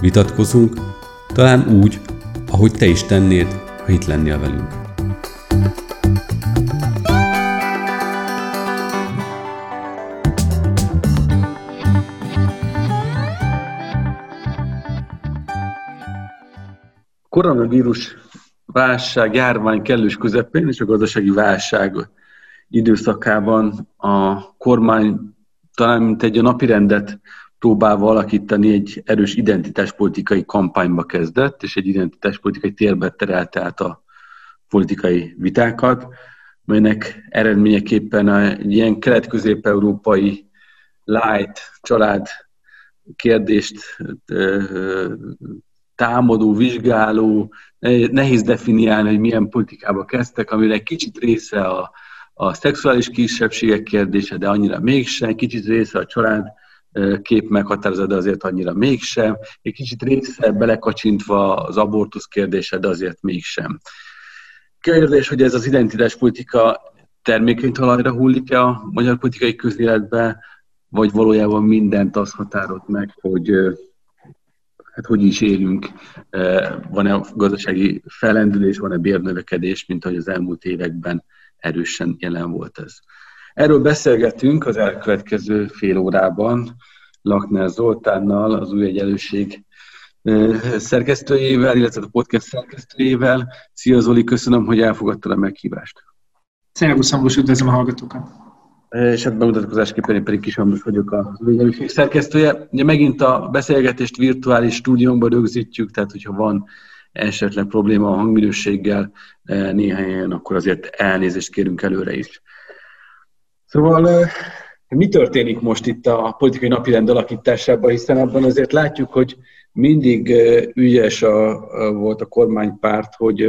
vitatkozunk, talán úgy, ahogy te is tennéd, ha itt lennél velünk. koronavírus válság, járvány kellős közepén és a gazdasági válság időszakában a kormány talán mint egy a napirendet próbálva alakítani egy erős identitáspolitikai kampányba kezdett, és egy identitáspolitikai térbe terelte át a politikai vitákat, melynek eredményeképpen egy ilyen kelet-közép-európai light család kérdést támadó, vizsgáló, nehéz definiálni, hogy milyen politikába kezdtek, amire egy kicsit része a, a szexuális kisebbségek kérdése, de annyira mégsem, kicsit része a család kép meghatározza, de azért annyira mégsem, egy kicsit része belekacsintva az abortusz kérdése, de azért mégsem. Kérdés, hogy ez az identitáspolitika termékeny talajra hullik-e a magyar politikai közéletbe, vagy valójában mindent az határolt meg, hogy hát hogy is élünk, van-e gazdasági felendülés, van-e bérnövekedés, mint ahogy az elmúlt években erősen jelen volt ez. Erről beszélgetünk az elkövetkező fél órában Lakner Zoltánnal, az új egyenlőség szerkesztőjével, illetve a podcast szerkesztőjével. Szia Zoli, köszönöm, hogy elfogadtad a meghívást. Szervusz, Ambrus, üdvözlöm a hallgatókat. És hát bemutatkozásképpen én pedig Kis Ambrus vagyok az új egyenlőség szerkesztője. Ugye megint a beszélgetést virtuális stúdiónkban rögzítjük, tehát hogyha van esetleg probléma a hangminőséggel néhány akkor azért elnézést kérünk előre is. Szóval mi történik most itt a politikai napirend alakításában, hiszen abban azért látjuk, hogy mindig ügyes a, volt a kormánypárt, hogy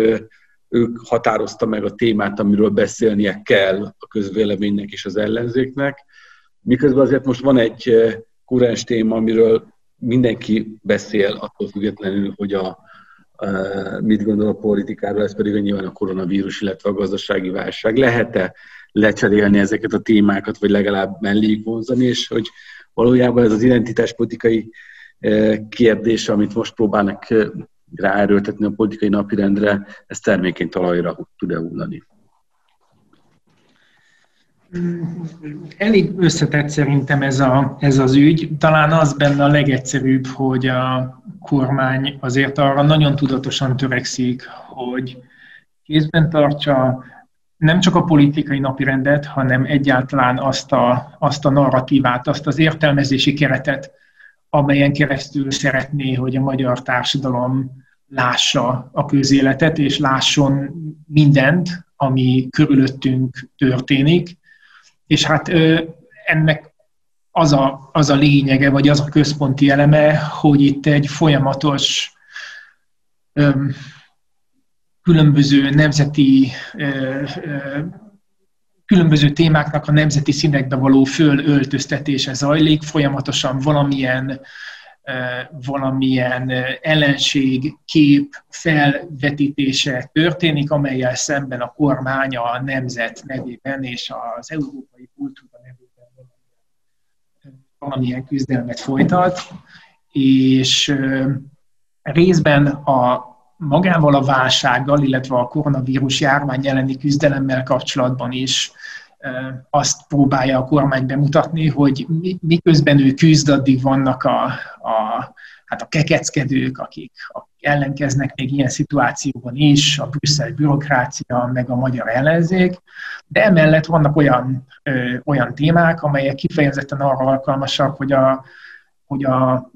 ők határozta meg a témát, amiről beszélnie kell a közvéleménynek és az ellenzéknek. Miközben azért most van egy kurens téma, amiről mindenki beszél, attól függetlenül, hogy a, a, mit gondol a politikáról, ez pedig nyilván a koronavírus, illetve a gazdasági válság. Lehet-e lecserélni ezeket a témákat, vagy legalább melléjük vonzani, és hogy valójában ez az identitáspolitikai eh, kérdés, amit most próbálnak eh, ráerőltetni a politikai napirendre, ez termékeny talajra tud-e hullani? Elég összetett szerintem ez, a, ez az ügy. Talán az benne a legegyszerűbb, hogy a kormány azért arra nagyon tudatosan törekszik, hogy kézben tartsa nem csak a politikai napirendet, hanem egyáltalán azt a, azt a narratívát, azt az értelmezési keretet, amelyen keresztül szeretné, hogy a magyar társadalom lássa a közéletet, és lásson mindent, ami körülöttünk történik. És hát ennek az a, az a lényege, vagy az a központi eleme, hogy itt egy folyamatos különböző nemzeti különböző témáknak a nemzeti színekbe való fölöltöztetése zajlik, folyamatosan valamilyen valamilyen ellenség kép felvetítése történik, amelyel szemben a kormány a nemzet nevében és az európai kultúra nevében valamilyen küzdelmet folytat, és részben a magával a válsággal, illetve a koronavírus járvány elleni küzdelemmel kapcsolatban is azt próbálja a kormány bemutatni, hogy miközben ő küzd, addig vannak a, a, hát a kekeckedők, akik, ellenkeznek még ilyen szituációban is, a brüsszeli bürokrácia, meg a magyar ellenzék, de emellett vannak olyan, ö, olyan témák, amelyek kifejezetten arra alkalmasak, hogy a, hogy a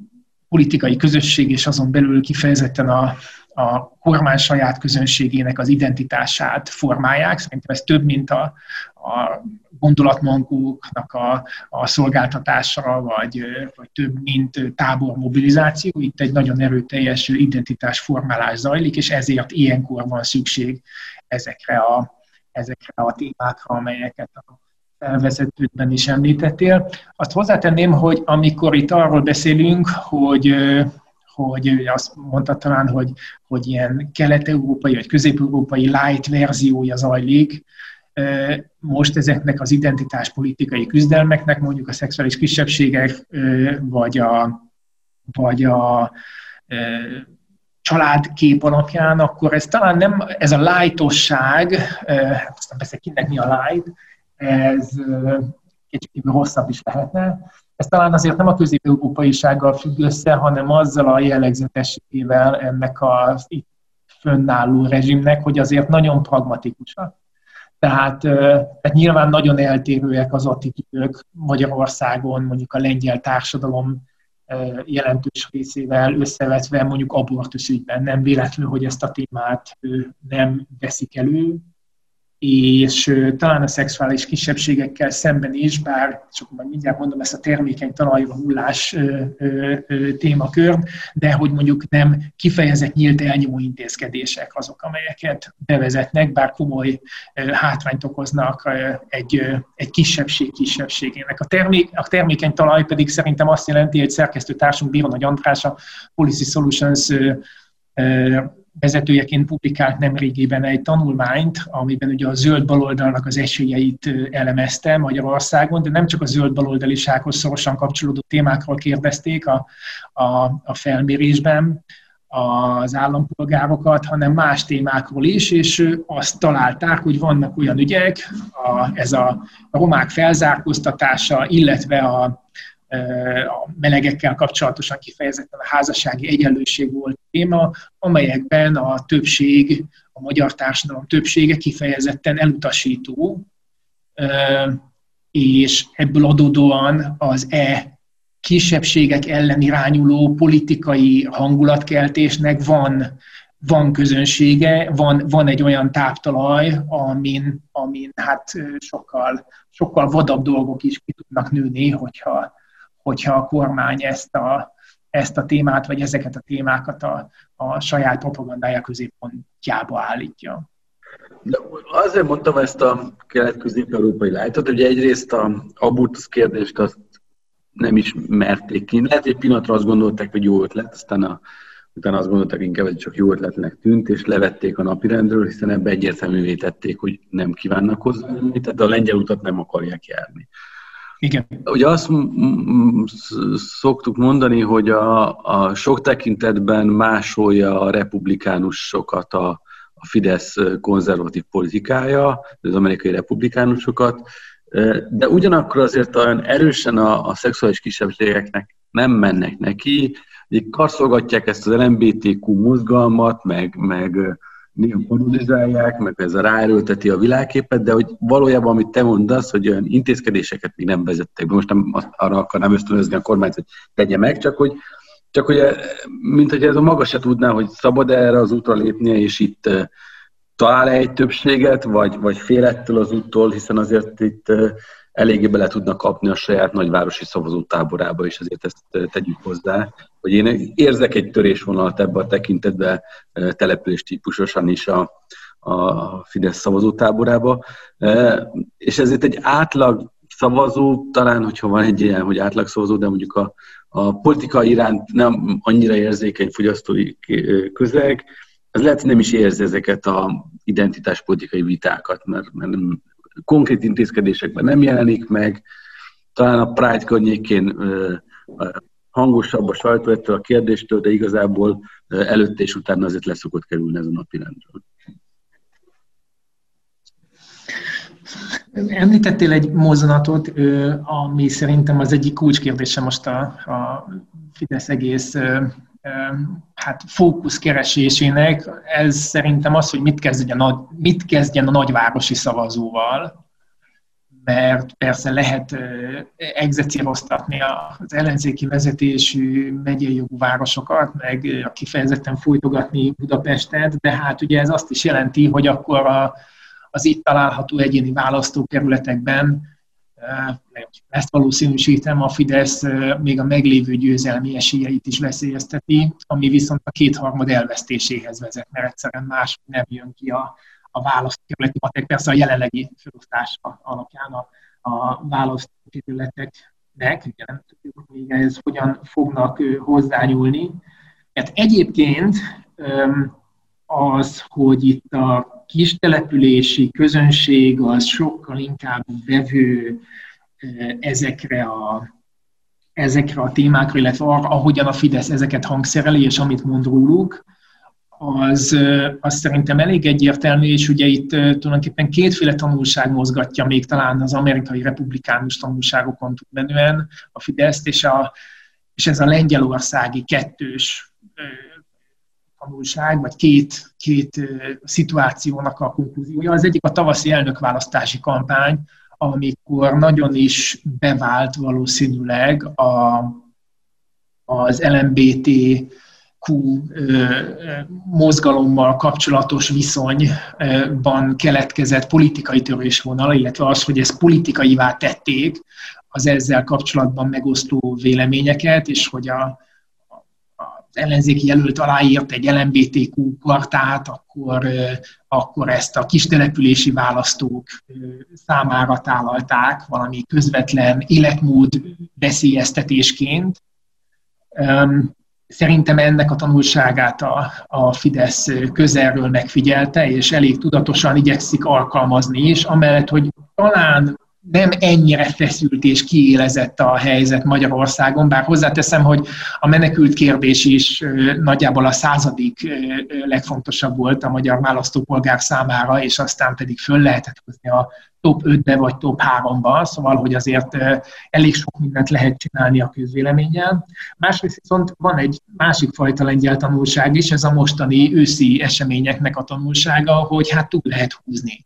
politikai közösség és azon belül kifejezetten a, a kormány saját közönségének az identitását formálják. Szerintem ez több, mint a, a gondolatmankóknak a, a szolgáltatása, vagy, vagy több, mint tábormobilizáció. Itt egy nagyon erőteljes identitásformálás zajlik, és ezért ilyenkor van szükség ezekre a, ezekre a témákra, amelyeket a felvezetődben is említettél. Azt hozzátenném, hogy amikor itt arról beszélünk, hogy hogy azt mondta talán, hogy, hogy ilyen kelet-európai vagy közép-európai light verziója zajlik, most ezeknek az identitáspolitikai küzdelmeknek, mondjuk a szexuális kisebbségek, vagy a, vagy a családkép alapján, akkor ez talán nem, ez a lightosság, aztán persze kinek mi a light, ez kicsit rosszabb is lehetne. Ez talán azért nem a közép-európaisággal függ össze, hanem azzal a jellegzetességével ennek az itt fönnálló rezsimnek, hogy azért nagyon pragmatikusak. Tehát, tehát nyilván nagyon eltérőek az attitűdök Magyarországon, mondjuk a lengyel társadalom jelentős részével összevetve mondjuk abortusz ügyben. Nem véletlenül, hogy ezt a témát nem veszik elő, és talán a szexuális kisebbségekkel szemben is, bár csak majd mindjárt mondom ezt a termékeny talajra hullás témakör, de hogy mondjuk nem kifejezett nyílt elnyomó intézkedések azok, amelyeket bevezetnek, bár komoly hátrányt okoznak egy, egy kisebbség kisebbségének. A, termék, a termékeny talaj pedig szerintem azt jelenti, hogy szerkesztő társunk Bíró Nagy András, a Policy Solutions vezetőjeként publikált nemrégiben egy tanulmányt, amiben ugye a zöld baloldalnak az esélyeit elemezte Magyarországon, de nem csak a zöld baloldalisághoz szorosan kapcsolódó témákról kérdezték a, a, a felmérésben az állampolgárokat, hanem más témákról is, és azt találták, hogy vannak olyan ügyek, a, ez a, romák felzárkóztatása, illetve a, a melegekkel kapcsolatosan kifejezetten a házassági egyenlőség volt téma, amelyekben a többség, a magyar társadalom többsége kifejezetten elutasító, és ebből adódóan az e kisebbségek ellen irányuló politikai hangulatkeltésnek van, van közönsége, van, van egy olyan táptalaj, amin, amin hát sokkal, sokkal vadabb dolgok is ki tudnak nőni, hogyha, hogyha a kormány ezt a, ezt a témát, vagy ezeket a témákat a, a saját propagandája középpontjába állítja. De azért mondtam ezt a kelet-közép-európai lájtot, hogy egyrészt a abortusz kérdést azt nem is merték ki. Lehet, egy pillanatra azt gondolták, hogy jó ötlet, aztán a, utána azt gondolták inkább, hogy csak jó ötletnek tűnt, és levették a napirendről, hiszen ebbe egyértelművé tették, hogy nem kívánnak hozzá, tehát a lengyel utat nem akarják járni. Igen. Ugye azt szoktuk mondani, hogy a, a sok tekintetben másolja a republikánusokat a, a Fidesz konzervatív politikája, az amerikai republikánusokat, de ugyanakkor azért olyan erősen a, a szexuális kisebbségeknek nem mennek neki, karszolgatják ezt az LMBTQ mozgalmat, meg, meg néha parodizálják, meg ez a ráerőlteti a világképet, de hogy valójában, amit te mondasz, hogy olyan intézkedéseket még nem vezettek be, most nem arra akarnám ösztönözni a kormányt, hogy tegye meg, csak hogy, csak hogy mint hogy ez a maga se tudná, hogy szabad erre az útra lépnie, és itt talál -e egy többséget, vagy, vagy fél ettől az úttól, hiszen azért itt eléggé bele tudnak kapni a saját nagyvárosi szavazótáborába, és ezért ezt tegyük hozzá, hogy én érzek egy törésvonalat ebbe a tekintetbe település típusosan is a, a Fidesz szavazótáborába, és ezért egy átlag szavazó, talán, hogyha van egy ilyen, hogy átlag szavazó, de mondjuk a, a politika iránt nem annyira érzékeny fogyasztói közeg, az lehet, hogy nem is érzi ezeket a identitáspolitikai vitákat, mert, mert nem, konkrét intézkedésekben nem jelenik meg. Talán a Pride környékén hangosabb a sajtó a kérdéstől, de igazából előtte és utána azért leszokott kerülni ez a napi rendről. Említettél egy mozzanatot, ami szerintem az egyik kulcskérdése most a, a Fidesz egész hát fókusz keresésének, ez szerintem az, hogy mit kezdjen a, mit kezdjen a nagyvárosi szavazóval, mert persze lehet egzecíroztatni az ellenzéki vezetésű megyei jogú városokat, meg kifejezetten folytogatni Budapestet, de hát ugye ez azt is jelenti, hogy akkor a, az itt található egyéni választókerületekben ezt valószínűsítem, a Fidesz még a meglévő győzelmi esélyeit is veszélyezteti, ami viszont a kétharmad elvesztéséhez vezet, mert egyszerűen más nem jön ki a, a választókerületi matek, persze a jelenlegi felosztása alapján a, a választókerületeknek, ugye nem tudjuk még ehhez hogyan fognak hozzányúlni. Hát egyébként az, hogy itt a kis települési közönség az sokkal inkább vevő ezekre a, ezekre a témákra, illetve arra, ahogyan a Fidesz ezeket hangszereli, és amit mond róluk, az, az szerintem elég egyértelmű, és ugye itt tulajdonképpen kétféle tanulság mozgatja még talán az amerikai republikánus tanulságokon túlmenően a Fideszt, és, a, és ez a lengyelországi kettős tanulság, vagy két, két szituációnak a konklúziója. Az egyik a tavaszi elnökválasztási kampány, amikor nagyon is bevált valószínűleg a, az LMBT mozgalommal kapcsolatos viszonyban keletkezett politikai törésvonal, illetve az, hogy ezt politikaivá tették, az ezzel kapcsolatban megosztó véleményeket, és hogy a, ellenzéki jelölt aláírt egy LMBTQ kartát, akkor, akkor ezt a kistelepülési választók számára tálalták valami közvetlen életmód veszélyeztetésként. Szerintem ennek a tanulságát a, a Fidesz közelről megfigyelte, és elég tudatosan igyekszik alkalmazni is, amellett, hogy talán nem ennyire feszült és kiélezett a helyzet Magyarországon, bár hozzáteszem, hogy a menekült kérdés is nagyjából a századik legfontosabb volt a magyar választópolgár számára, és aztán pedig föl lehetett hozni a top 5-be vagy top 3-ba, szóval, hogy azért elég sok mindent lehet csinálni a közvéleménnyel. Másrészt viszont van egy másik fajta lengyel tanulság is, ez a mostani őszi eseményeknek a tanulsága, hogy hát túl lehet húzni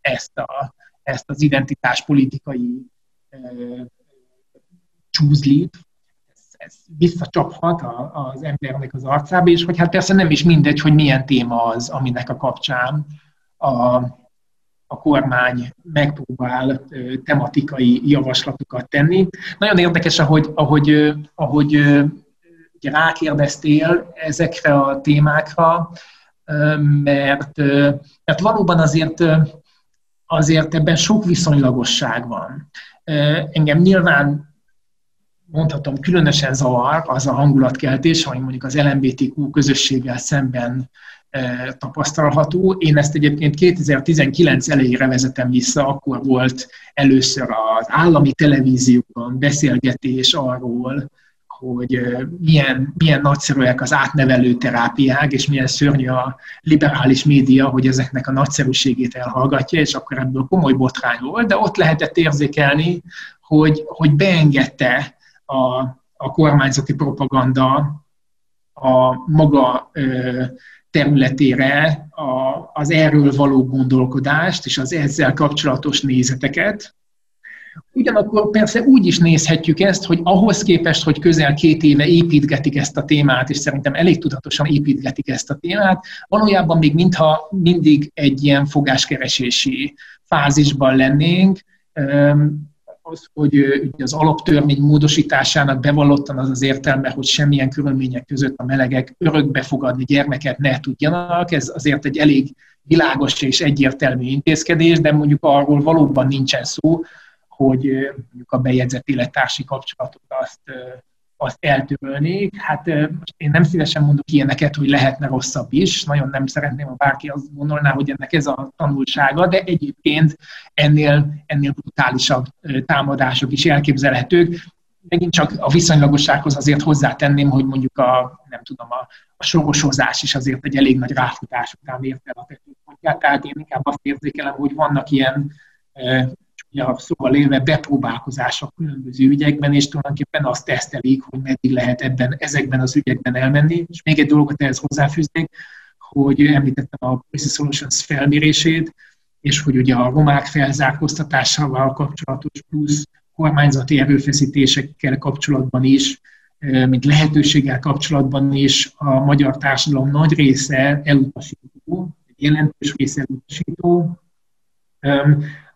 ezt, a, ezt az identitáspolitikai e, csúzlit, ez visszacsaphat a, az embernek az arcába, és hogy hát persze nem is mindegy, hogy milyen téma az, aminek a kapcsán a, a kormány megpróbál tematikai javaslatokat tenni. Nagyon érdekes, ahogy, ahogy, ahogy ugye rákérdeztél ezekre a témákra, mert, mert valóban azért, azért ebben sok viszonylagosság van. Engem nyilván mondhatom, különösen zavar az a hangulatkeltés, ami mondjuk az LMBTQ közösséggel szemben tapasztalható. Én ezt egyébként 2019 elejére vezetem vissza, akkor volt először az állami televízióban beszélgetés arról, hogy milyen, milyen nagyszerűek az átnevelő terápiák, és milyen szörnyű a liberális média, hogy ezeknek a nagyszerűségét elhallgatja, és akkor ebből komoly botrány volt, de ott lehetett érzékelni, hogy, hogy beengedte a, a kormányzati propaganda a maga területére a, az erről való gondolkodást és az ezzel kapcsolatos nézeteket. Ugyanakkor persze úgy is nézhetjük ezt, hogy ahhoz képest, hogy közel két éve építgetik ezt a témát, és szerintem elég tudatosan építgetik ezt a témát, valójában még mintha mindig egy ilyen fogáskeresési fázisban lennénk, az, hogy az alaptörvény módosításának bevallottan az az értelme, hogy semmilyen körülmények között a melegek örökbefogadni gyermeket ne tudjanak. Ez azért egy elég világos és egyértelmű intézkedés, de mondjuk arról valóban nincsen szó, hogy mondjuk a bejegyzett élettársi kapcsolatot azt azt eltörölnék. Hát most én nem szívesen mondok ilyeneket, hogy lehetne rosszabb is, nagyon nem szeretném, ha bárki azt gondolná, hogy ennek ez a tanulsága, de egyébként ennél, ennél brutálisabb támadások is elképzelhetők. Megint csak a viszonylagossághoz azért hozzátenném, hogy mondjuk a, nem tudom, a, a sorosozás is azért egy elég nagy ráfutás után ért el a tetőpontját, tehát én inkább azt érzékelem, hogy vannak ilyen ja, szóval élve bepróbálkozások különböző ügyekben, és tulajdonképpen azt tesztelik, hogy meddig lehet ebben, ezekben az ügyekben elmenni. És még egy dolgot ehhez hozzáfűznék, hogy említettem a Policy Solutions felmérését, és hogy ugye a romák felzárkóztatásával kapcsolatos plusz kormányzati erőfeszítésekkel kapcsolatban is, mint lehetőséggel kapcsolatban is a magyar társadalom nagy része elutasító, jelentős része elutasító.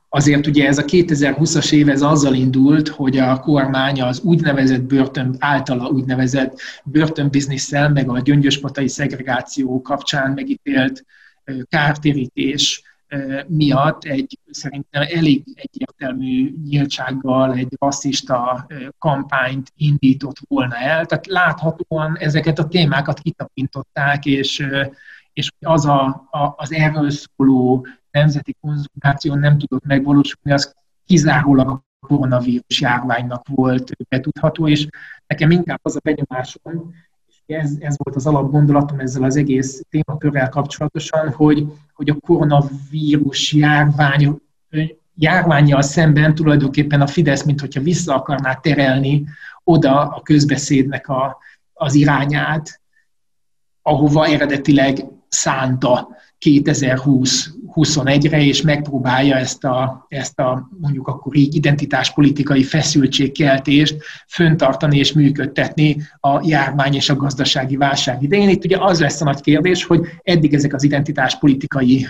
Azért ugye ez a 2020-as év ez azzal indult, hogy a kormány az úgynevezett börtön, általa úgynevezett börtönbizniszel, meg a gyöngyöspatai szegregáció kapcsán megítélt kártérítés miatt egy szerintem elég egyértelmű nyíltsággal egy rasszista kampányt indított volna el. Tehát láthatóan ezeket a témákat kitapintották, és, és az a, a, az erről szóló nemzeti konzultáció nem tudott megvalósulni, az kizárólag a koronavírus járványnak volt betudható, és nekem inkább az a benyomásom, ez, ez volt az alapgondolatom ezzel az egész témakörrel kapcsolatosan, hogy, hogy a koronavírus járvány, járványjal szemben tulajdonképpen a Fidesz, mint hogyha vissza akarná terelni oda a közbeszédnek a, az irányát, ahova eredetileg szánta 2020-21-re, és megpróbálja ezt a, ezt a mondjuk akkor így identitáspolitikai feszültségkeltést föntartani és működtetni a járvány és a gazdasági válság idején. Itt ugye az lesz a nagy kérdés, hogy eddig ezek az identitáspolitikai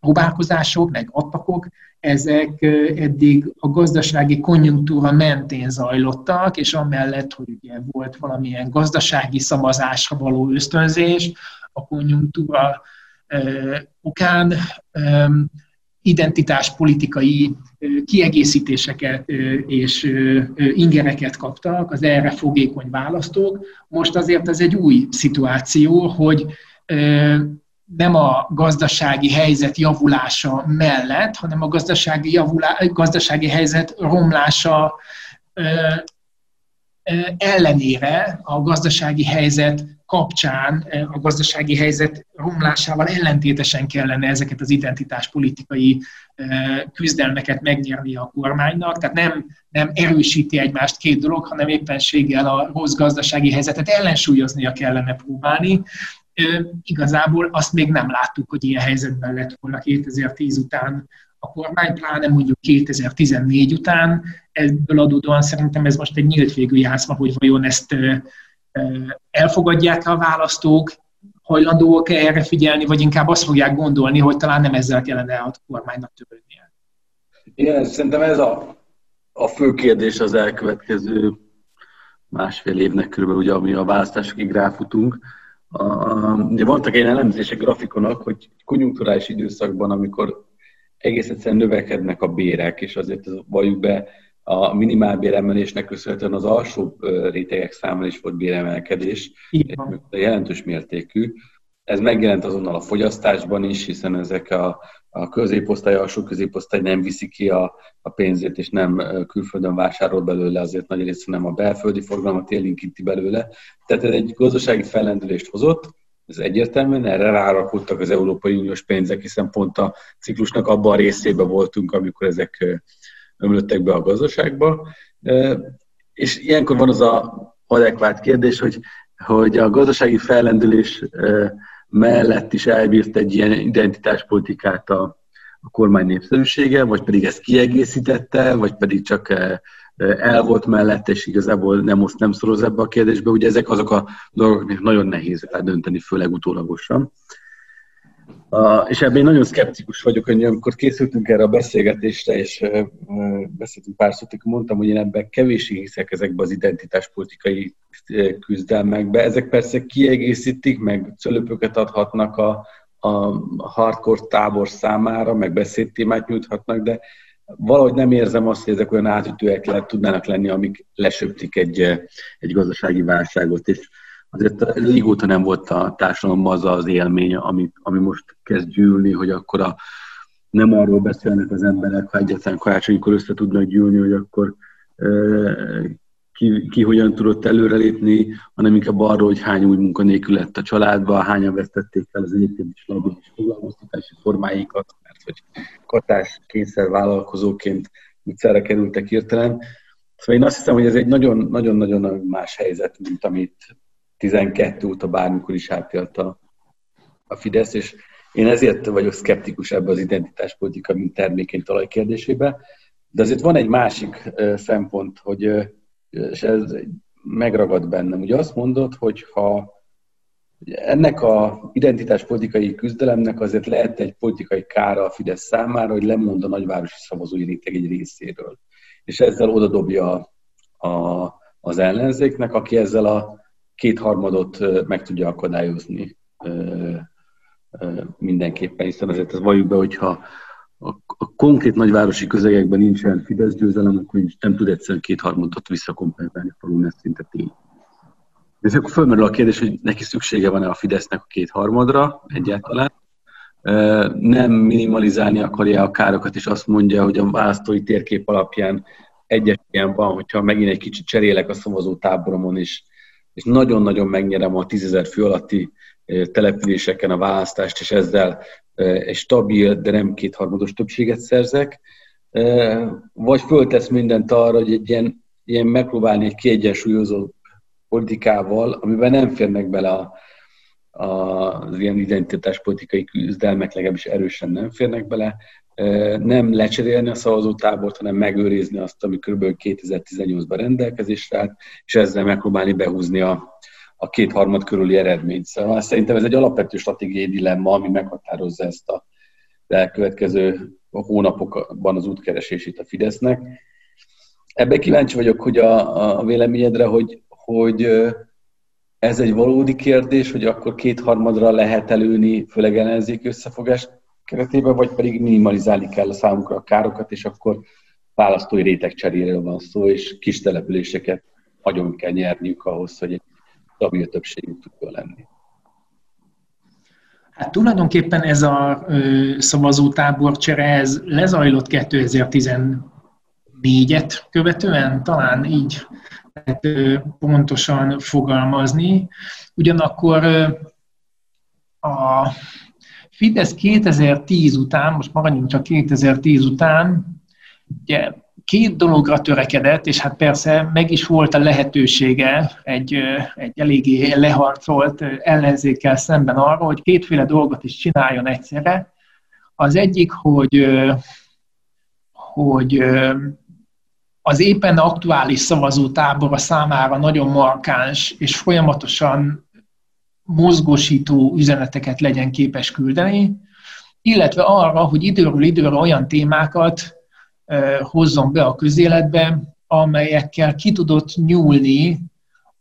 próbálkozások, meg attakok, ezek eddig a gazdasági konjunktúra mentén zajlottak, és amellett, hogy ugye volt valamilyen gazdasági szavazásra való ösztönzés, a konjunktúra okán identitáspolitikai kiegészítéseket és ingereket kaptak az erre fogékony választók. Most azért ez egy új szituáció, hogy nem a gazdasági helyzet javulása mellett, hanem a gazdasági, javulá, gazdasági helyzet romlása ellenére a gazdasági helyzet kapcsán a gazdasági helyzet romlásával ellentétesen kellene ezeket az identitáspolitikai küzdelmeket megnyerni a kormánynak, tehát nem, nem erősíti egymást két dolog, hanem éppenséggel a rossz gazdasági helyzetet ellensúlyoznia kellene próbálni. Igazából azt még nem láttuk, hogy ilyen helyzetben lett volna 2010 után a kormány, pláne mondjuk 2014 után. Ebből adódóan szerintem ez most egy nyílt végű játszma, hogy vajon ezt elfogadják a választók, hajlandóak-e erre figyelni, vagy inkább azt fogják gondolni, hogy talán nem ezzel kellene a kormánynak törődnie. Igen, szerintem ez a, a fő kérdés az elkövetkező másfél évnek körülbelül, ugye, ami a választásokig ráfutunk. A, ugye voltak ilyen elemzések grafikonok, hogy konjunkturális időszakban, amikor egész egyszerűen növekednek a bérek, és azért valljuk be, a minimálbéremelésnek köszönhetően az alsó rétegek számára is volt béremelkedés, jelentős mértékű. Ez megjelent azonnal a fogyasztásban is, hiszen ezek a, a középosztály, alsó középosztály nem viszi ki a, a pénzét, és nem külföldön vásárol belőle, azért nagy része nem a belföldi forgalmat élénkíti belőle. Tehát ez egy gazdasági fellendülést hozott, ez egyértelműen, erre rárakódtak az Európai Uniós pénzek, hiszen pont a ciklusnak abban a részében voltunk, amikor ezek ömlöttek be a gazdaságba. És ilyenkor van az a adekvát kérdés, hogy, hogy a gazdasági fellendülés mellett is elbírt egy ilyen identitáspolitikát a, a kormány népszerűsége, vagy pedig ezt kiegészítette, vagy pedig csak el volt mellette, és igazából nem, most nem szoroz ebbe a kérdésbe. Ugye ezek azok a dolgok, amik nagyon nehéz eldönteni, főleg utólagosan. Uh, és ebben én nagyon szkeptikus vagyok, hogy amikor készültünk erre a beszélgetésre, és uh, beszéltünk pár szót, akkor mondtam, hogy én ebben kevésé hiszek ezekbe az identitáspolitikai küzdelmekbe. Ezek persze kiegészítik, meg cölöpöket adhatnak a, a hardcore tábor számára, meg beszédtémát nyújthatnak, de valahogy nem érzem azt, hogy ezek olyan átütőek le, tudnának lenni, amik lesöptik egy, egy gazdasági válságot. És azért régóta nem volt a társadalomban az az élmény, ami, ami most kezd gyűlni, hogy akkor a, nem arról beszélnek az emberek, ha egyetlen karácsonykor össze tudnak gyűlni, hogy akkor e, ki, ki hogyan tudott előrelépni, hanem inkább arról, hogy hány új munkanélkül lett a családban, hányan vesztették fel az egyébként is labilis foglalkoztatási formáikat, mert hogy katás kényszer vállalkozóként utcára kerültek hirtelen. Szóval én azt hiszem, hogy ez egy nagyon-nagyon más helyzet, mint amit 12 óta bármikor is átélt a, a Fidesz, és Én ezért vagyok szkeptikus ebbe az identitáspolitika, mint termékeny talaj kérdésébe. De azért van egy másik szempont, hogy, és ez megragad bennem. Ugye azt mondod, hogy ha ennek a identitáspolitikai küzdelemnek azért lehet egy politikai kára a Fidesz számára, hogy lemond a nagyvárosi szavazói réteg egy részéről. És ezzel odadobja a, az ellenzéknek, aki ezzel a kétharmadot meg tudja akadályozni mindenképpen, hiszen azért ez valljuk be, hogyha a, konkrét nagyvárosi közegekben nincsen Fidesz győzelem, akkor nem tud egyszerűen kétharmadot visszakompenzálni falun, ez szinte tény. És akkor fölmerül a kérdés, hogy neki szüksége van-e a Fidesznek a kétharmadra egyáltalán. Nem minimalizálni akarja a károkat, és azt mondja, hogy a választói térkép alapján egyes ilyen van, hogyha megint egy kicsit cserélek a szavazó táboromon is, és nagyon-nagyon megnyerem a tízezer fő alatti településeken a választást, és ezzel egy stabil, de nem kétharmados többséget szerzek, vagy föltesz mindent arra, hogy egy ilyen, ilyen megpróbálni egy kiegyensúlyozó politikával, amiben nem férnek bele a, a, az ilyen identitáspolitikai küzdelmek, legalábbis erősen nem férnek bele, nem lecserélni a szavazótábort, hanem megőrizni azt, ami kb. 2018-ban rendelkezésre állt, és ezzel megpróbálni behúzni a, a kétharmad körüli eredményt. Szóval szerintem ez egy alapvető stratégiai dilemma, ami meghatározza ezt a elkövetkező hónapokban az útkeresését a Fidesznek. Ebben kíváncsi vagyok, hogy a, a véleményedre, hogy, hogy ez egy valódi kérdés, hogy akkor kétharmadra lehet előni, főleg ellenzék összefogás keretében, vagy pedig minimalizálni kell a számukra a károkat, és akkor választói réteg cseréről van szó, és kis településeket nagyon kell nyerniük ahhoz, hogy egy stabil többségük tudjon lenni. Hát tulajdonképpen ez a ö, szavazótáborcsere, ez lezajlott 2014-et követően, talán így lehet ö, pontosan fogalmazni. Ugyanakkor a Fidesz 2010 után, most maradjunk csak 2010 után, ugye két dologra törekedett, és hát persze meg is volt a lehetősége egy, egy eléggé leharcolt ellenzékkel szemben arra, hogy kétféle dolgot is csináljon egyszerre. Az egyik, hogy, hogy az éppen aktuális szavazótábor a számára nagyon markáns és folyamatosan mozgósító üzeneteket legyen képes küldeni, illetve arra, hogy időről időre olyan témákat hozzon be a közéletbe, amelyekkel ki tudott nyúlni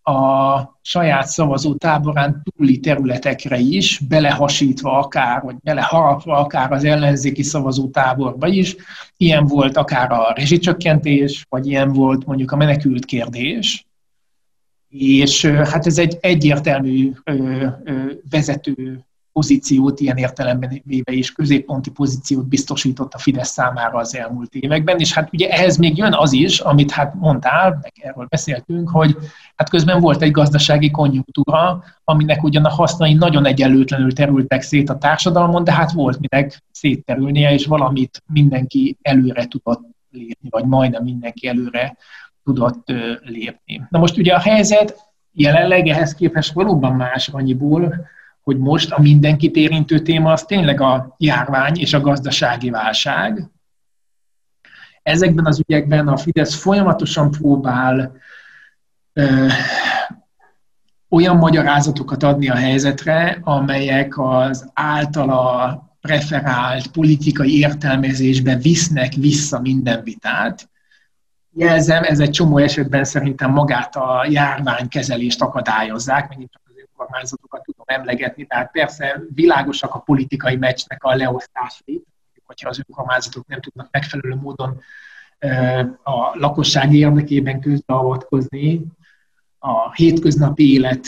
a saját szavazó táborán túli területekre is, belehasítva akár, vagy beleharapva akár az ellenzéki szavazó táborba is. Ilyen volt akár a rezsicsökkentés, vagy ilyen volt mondjuk a menekült kérdés. És hát ez egy egyértelmű vezető pozíciót ilyen értelemben véve is középponti pozíciót biztosított a Fidesz számára az elmúlt években, és hát ugye ehhez még jön az is, amit hát mondtál, meg erről beszéltünk, hogy hát közben volt egy gazdasági konjunktúra, aminek ugyan a hasznai nagyon egyenlőtlenül terültek szét a társadalmon, de hát volt minek szétterülnie, és valamit mindenki előre tudott lépni, vagy majdnem mindenki előre tudott lépni. Na most ugye a helyzet jelenleg ehhez képest valóban más annyiból, hogy most a mindenkit érintő téma az tényleg a járvány és a gazdasági válság. Ezekben az ügyekben a Fidesz folyamatosan próbál ö, olyan magyarázatokat adni a helyzetre, amelyek az általa preferált politikai értelmezésbe visznek vissza minden vitát. Jelzem, ez egy csomó esetben szerintem magát a járványkezelést akadályozzák, megint csak önkormányzatokat tudom emlegetni, tehát persze világosak a politikai meccsnek a leosztásai, hogyha az önkormányzatok nem tudnak megfelelő módon a lakosság érdekében közbeavatkozni, a hétköznapi élet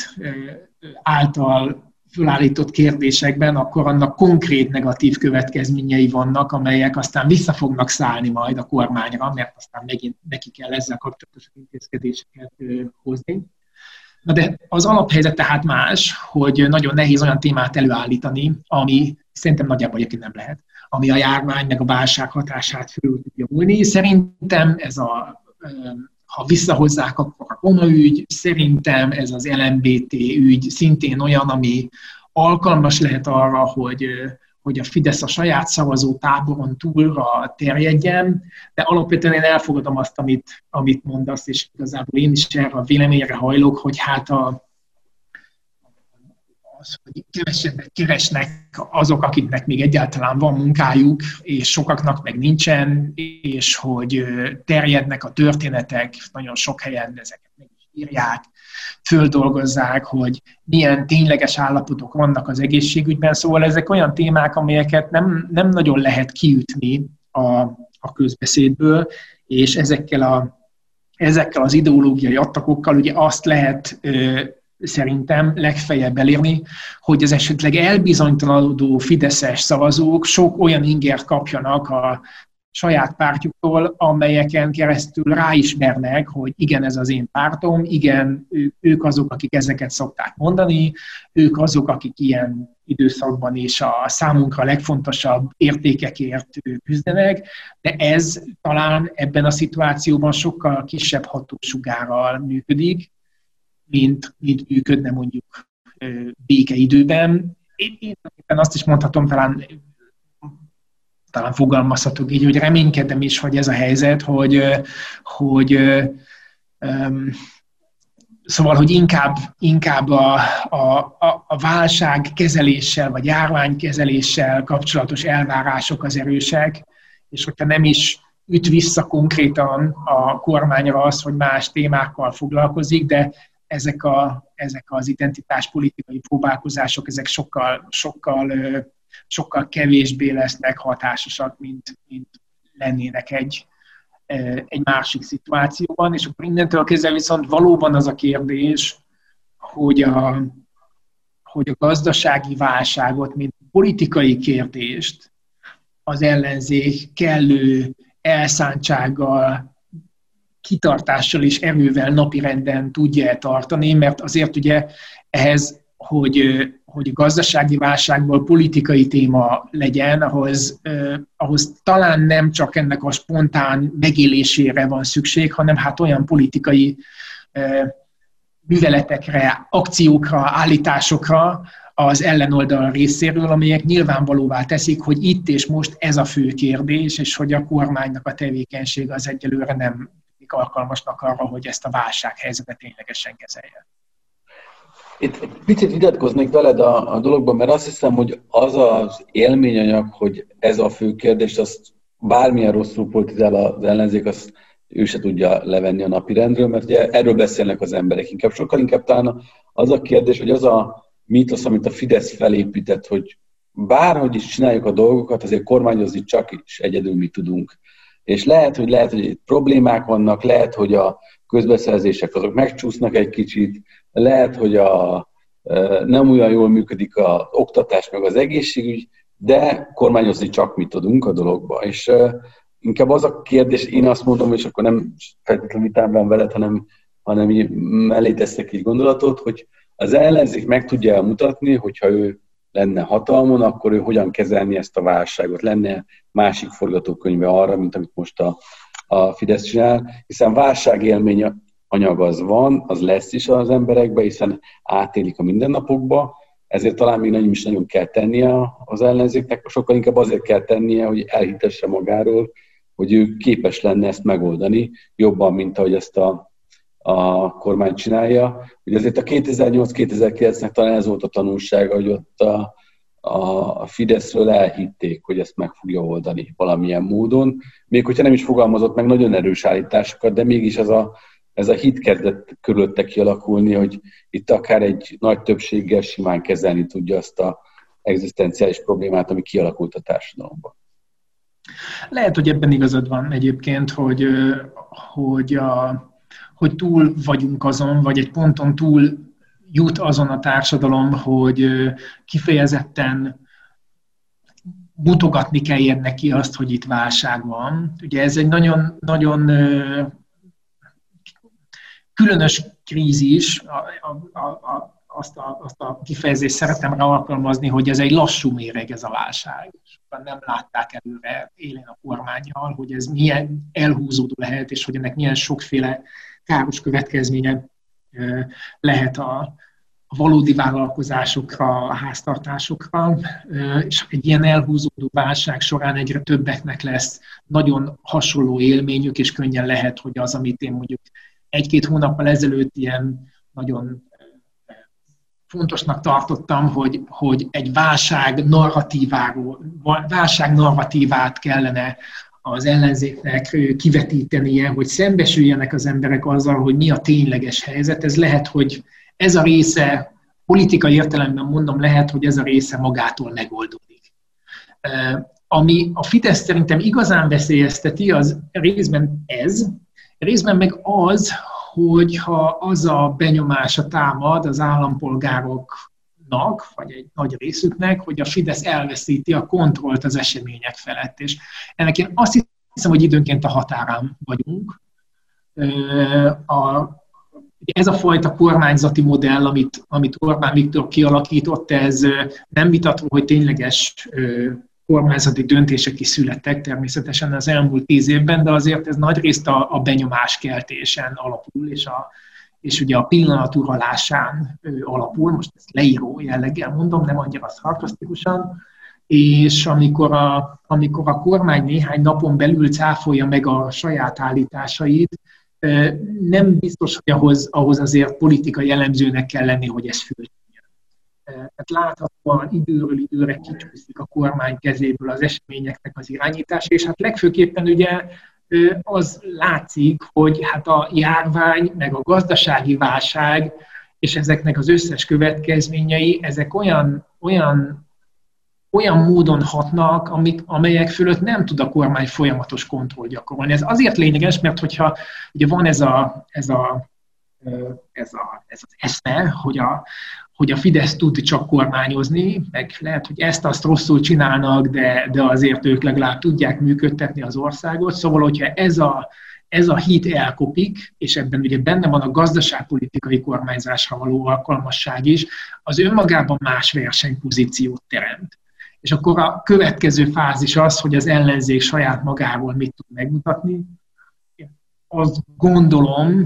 által fölállított kérdésekben, akkor annak konkrét negatív következményei vannak, amelyek aztán vissza fognak szállni majd a kormányra, mert aztán megint neki kell ezzel kapcsolatos intézkedéseket hozni. Na de az alaphelyzet tehát más, hogy nagyon nehéz olyan témát előállítani, ami szerintem nagyjából egyébként nem lehet, ami a járvány meg a válság hatását fölül tudja múlni. Szerintem ez a ha visszahozzák, akkor a Roma ügy, szerintem ez az LMBT ügy szintén olyan, ami alkalmas lehet arra, hogy, hogy a Fidesz a saját szavazó táboron túlra terjedjen, de alapvetően én elfogadom azt, amit, amit mondasz, és igazából én is erre a véleményre hajlok, hogy hát a, az, hogy kevesebbet keresnek azok, akiknek még egyáltalán van munkájuk, és sokaknak meg nincsen, és hogy terjednek a történetek, nagyon sok helyen ezeket meg is írják, földolgozzák, hogy milyen tényleges állapotok vannak az egészségügyben. Szóval ezek olyan témák, amelyeket nem, nem nagyon lehet kiütni a, a közbeszédből, és ezekkel, a, ezekkel az ideológiai attakokkal ugye azt lehet szerintem legfeljebb elérni, hogy az esetleg elbizonytalanodó fideszes szavazók sok olyan ingert kapjanak a saját pártjuktól, amelyeken keresztül ráismernek, hogy igen, ez az én pártom, igen, ők azok, akik ezeket szokták mondani, ők azok, akik ilyen időszakban is a számunkra legfontosabb értékekért küzdenek, de ez talán ebben a szituációban sokkal kisebb hatósugárral működik, mint, mint működne mondjuk békeidőben. Én, én azt is mondhatom, talán talán fogalmazhatok így, hogy reménykedem is, hogy ez a helyzet, hogy, hogy um, Szóval, hogy inkább, inkább a, a, a válság kezeléssel, vagy járvány kezeléssel kapcsolatos elvárások az erősek, és hogyha nem is üt vissza konkrétan a kormányra az, hogy más témákkal foglalkozik, de ezek, a, ezek az identitáspolitikai próbálkozások, ezek sokkal, sokkal sokkal kevésbé lesznek hatásosak, mint, mint lennének egy, egy másik szituációban, és akkor innentől kezdve viszont valóban az a kérdés, hogy a, hogy a gazdasági válságot, mint politikai kérdést az ellenzék kellő elszántsággal, kitartással és erővel napirenden tudja tartani, mert azért ugye ehhez, hogy hogy gazdasági válságból politikai téma legyen, ahhoz, ahhoz talán nem csak ennek a spontán megélésére van szükség, hanem hát olyan politikai műveletekre, akciókra, állításokra az ellenoldal részéről, amelyek nyilvánvalóvá teszik, hogy itt és most ez a fő kérdés, és hogy a kormánynak a tevékenysége az egyelőre nem alkalmasnak arra, hogy ezt a válsághelyzetet ténylegesen kezelje. Itt egy picit vitatkoznék veled a, a dologban, mert azt hiszem, hogy az az élményanyag, hogy ez a fő kérdés, azt bármilyen rosszul politizál az ellenzék, azt ő se tudja levenni a napi rendről, mert ugye erről beszélnek az emberek. Inkább sokkal inkább talán az a kérdés, hogy az a mítosz, amit a Fidesz felépített, hogy bárhogy is csináljuk a dolgokat, azért kormányozni csak is egyedül mi tudunk. És lehet, hogy lehet, hogy problémák vannak, lehet, hogy a közbeszerzések azok megcsúsznak egy kicsit, lehet, hogy a, nem olyan jól működik az oktatás meg az egészségügy, de kormányozni csak mi tudunk a dologba. És inkább az a kérdés, én azt mondom, és akkor nem feltétlenül vitám veled, hanem, hanem mellé teszek egy gondolatot, hogy az ellenzék meg tudja mutatni, hogyha ő lenne hatalmon, akkor ő hogyan kezelni ezt a válságot. Lenne másik forgatókönyve arra, mint amit most a, a Fidesz csinál, hiszen válságélmény anyag az van, az lesz is az emberekbe, hiszen átélik a mindennapokba, ezért talán még nem is nagyon kell tennie az ellenzéknek, sokkal inkább azért kell tennie, hogy elhitesse magáról, hogy ő képes lenne ezt megoldani jobban, mint ahogy ezt a, a kormány csinálja. Ugye azért a 2008-2009-nek talán ez volt a tanulsága, hogy ott a, a Fideszről elhitték, hogy ezt meg fogja oldani valamilyen módon. Még hogyha nem is fogalmazott meg nagyon erős állításokat, de mégis ez a, ez a hit kezdett körülötte kialakulni, hogy itt akár egy nagy többséggel simán kezelni tudja azt a egzisztenciális problémát, ami kialakult a társadalomban. Lehet, hogy ebben igazad van egyébként, hogy, hogy, a, hogy túl vagyunk azon, vagy egy ponton túl jut azon a társadalom, hogy kifejezetten mutogatni kell neki azt, hogy itt válság van. Ugye ez egy nagyon, nagyon különös krízis, a, a, a, azt, a, azt a kifejezést szeretem rá alkalmazni, hogy ez egy lassú méreg ez a válság. Sokan nem látták előre élén a kormányjal, hogy ez milyen elhúzódó lehet, és hogy ennek milyen sokféle káros következménye lehet a, a valódi vállalkozásokra, a háztartásokra, és egy ilyen elhúzódó válság során egyre többeknek lesz nagyon hasonló élményük, és könnyen lehet, hogy az, amit én mondjuk egy-két hónappal ezelőtt ilyen nagyon fontosnak tartottam, hogy, hogy egy válság narratíváról, válság narratívát kellene az ellenzéknek kivetítenie, hogy szembesüljenek az emberek azzal, hogy mi a tényleges helyzet. Ez lehet, hogy ez a része, politikai értelemben mondom, lehet, hogy ez a része magától megoldódik. Ami a Fidesz szerintem igazán veszélyezteti, az részben ez, részben meg az, hogyha az a benyomása támad az állampolgároknak, vagy egy nagy részüknek, hogy a Fidesz elveszíti a kontrollt az események felett. És ennek én azt hiszem, hogy időnként a határán vagyunk. A, ez a fajta kormányzati modell, amit, amit Orbán Viktor kialakított, ez nem vitatva, hogy tényleges kormányzati döntések is születtek természetesen az elmúlt tíz évben, de azért ez nagyrészt a, a benyomáskeltésen alapul, és, a, és ugye a pillanat uralásán alapul, most ezt leíró jelleggel mondom, nem annyira szarkasztikusan, és amikor a, amikor a kormány néhány napon belül cáfolja meg a saját állításait, nem biztos, hogy ahhoz, ahhoz azért politikai jellemzőnek kell lenni, hogy ez föl tehát láthatóan időről időre kicsúszik a kormány kezéből az eseményeknek az irányítása, és hát legfőképpen ugye az látszik, hogy hát a járvány, meg a gazdasági válság, és ezeknek az összes következményei, ezek olyan, olyan, olyan módon hatnak, amik, amelyek fölött nem tud a kormány folyamatos kontroll gyakorolni. Ez azért lényeges, mert hogyha ugye van ez a, ez a ez, a, ez az eszme, hogy a, hogy a Fidesz tud csak kormányozni, meg lehet, hogy ezt-azt rosszul csinálnak, de, de azért ők legalább tudják működtetni az országot. Szóval, hogyha ez a, ez a hit elkopik, és ebben ugye benne van a gazdaságpolitikai kormányzásra való alkalmasság is, az önmagában más versenypozíciót teremt. És akkor a következő fázis az, hogy az ellenzék saját magából mit tud megmutatni, azt gondolom,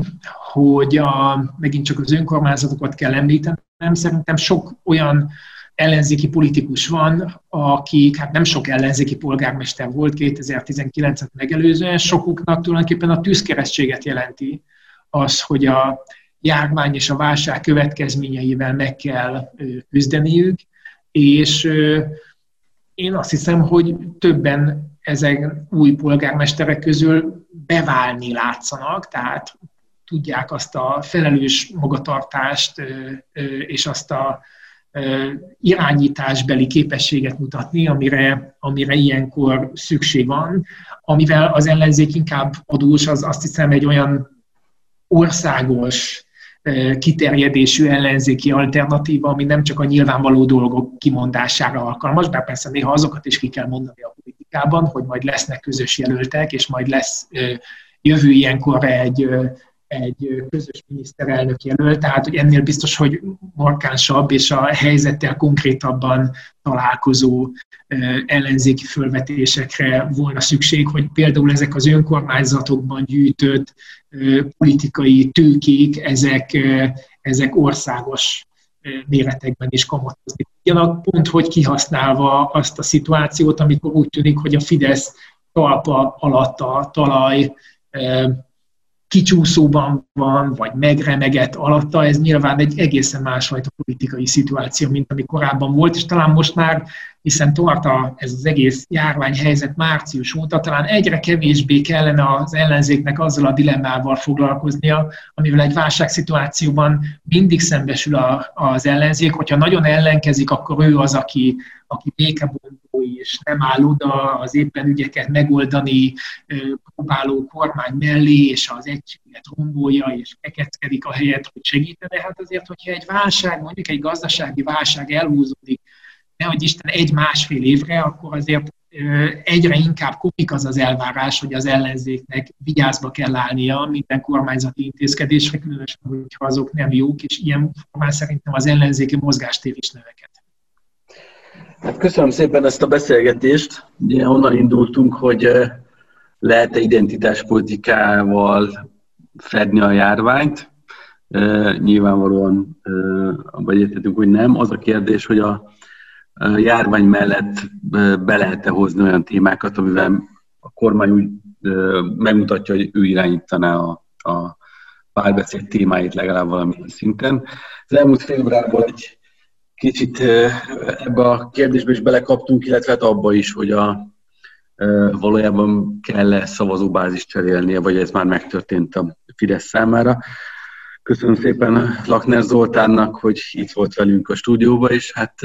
hogy a, megint csak az önkormányzatokat kell említenem, szerintem sok olyan ellenzéki politikus van, akik, hát nem sok ellenzéki polgármester volt 2019-et megelőzően, sokuknak tulajdonképpen a tűzkeresztséget jelenti az, hogy a járvány és a válság következményeivel meg kell küzdeniük, és én azt hiszem, hogy többen ezek új polgármesterek közül beválni látszanak, tehát tudják azt a felelős magatartást és azt a irányításbeli képességet mutatni, amire, amire ilyenkor szükség van, amivel az ellenzék inkább adós, az azt hiszem egy olyan országos kiterjedésű ellenzéki alternatíva, ami nem csak a nyilvánvaló dolgok kimondására alkalmas, bár persze néha azokat is ki kell mondani a politikában, hogy majd lesznek közös jelöltek, és majd lesz jövő ilyenkor egy, egy közös miniszterelnök jelölt, tehát hogy ennél biztos, hogy markánsabb és a helyzettel konkrétabban találkozó ellenzéki fölvetésekre volna szükség, hogy például ezek az önkormányzatokban gyűjtött politikai tőkék, ezek, ezek országos méretekben is kamatozni tudjanak, pont hogy kihasználva azt a szituációt, amikor úgy tűnik, hogy a Fidesz talpa alatt a talaj kicsúszóban van, vagy megremegett alatta, ez nyilván egy egészen másfajta politikai szituáció, mint ami korábban volt, és talán most már, hiszen tart a, ez az egész járványhelyzet március óta, talán egyre kevésbé kellene az ellenzéknek azzal a dilemmával foglalkoznia, amivel egy válságszituációban mindig szembesül a, az ellenzék, hogyha nagyon ellenkezik, akkor ő az, aki, aki békebontó és nem áll oda az éppen ügyeket megoldani próbáló kormány mellé, és az egységet rombolja, és kekeckedik a helyet, hogy segítene. Hát azért, hogyha egy válság, mondjuk egy gazdasági válság elhúzódik, nehogy Isten egy-másfél évre, akkor azért egyre inkább kopik az az elvárás, hogy az ellenzéknek vigyázba kell állnia minden kormányzati intézkedésre, különösen, hogyha azok nem jók, és ilyen formán szerintem az ellenzéki mozgástér is növeked. Hát köszönöm szépen ezt a beszélgetést. Ugye onnan indultunk, hogy lehet-e identitáspolitikával fedni a járványt. nyilvánvalóan abban egyetértünk, hogy nem. Az a kérdés, hogy a járvány mellett be lehet-e hozni olyan témákat, amivel a kormány úgy megmutatja, hogy ő irányítaná a, a párbeszéd témáit legalább valamilyen szinten. Az elmúlt fél órában egy kicsit ebbe a kérdésbe is belekaptunk, illetve hát abba is, hogy a, valójában kell-e szavazóbázis cserélnie, vagy ez már megtörtént a Fidesz számára. Köszönöm szépen Lakner Zoltánnak, hogy itt volt velünk a stúdióban, és hát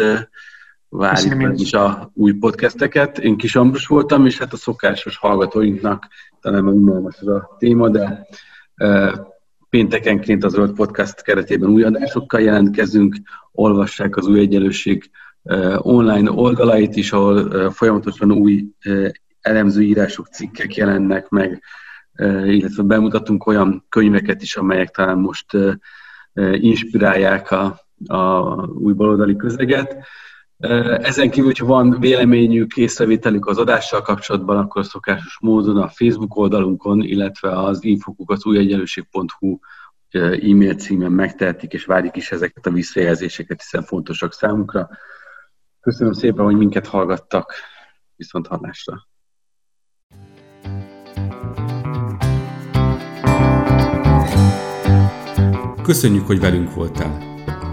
várjuk is a új podcasteket. Én Kis Ambrus voltam, és hát a szokásos hallgatóinknak talán unalmas ez a téma, de péntekenként az Zöld Podcast keretében új adásokkal jelentkezünk, olvassák az új egyenlőség online oldalait is, ahol folyamatosan új elemző írások, cikkek jelennek meg, illetve bemutatunk olyan könyveket is, amelyek talán most inspirálják a, a új baloldali közeget. Ezen kívül, hogyha van véleményük, észrevételük az adással kapcsolatban, akkor szokásos módon a Facebook oldalunkon, illetve az infokukat újegyenlőség.hu e-mail címen megtehetik, és várjuk is ezeket a visszajelzéseket, hiszen fontosak számunkra. Köszönöm szépen, hogy minket hallgattak. Viszont hallásra! Köszönjük, hogy velünk voltál!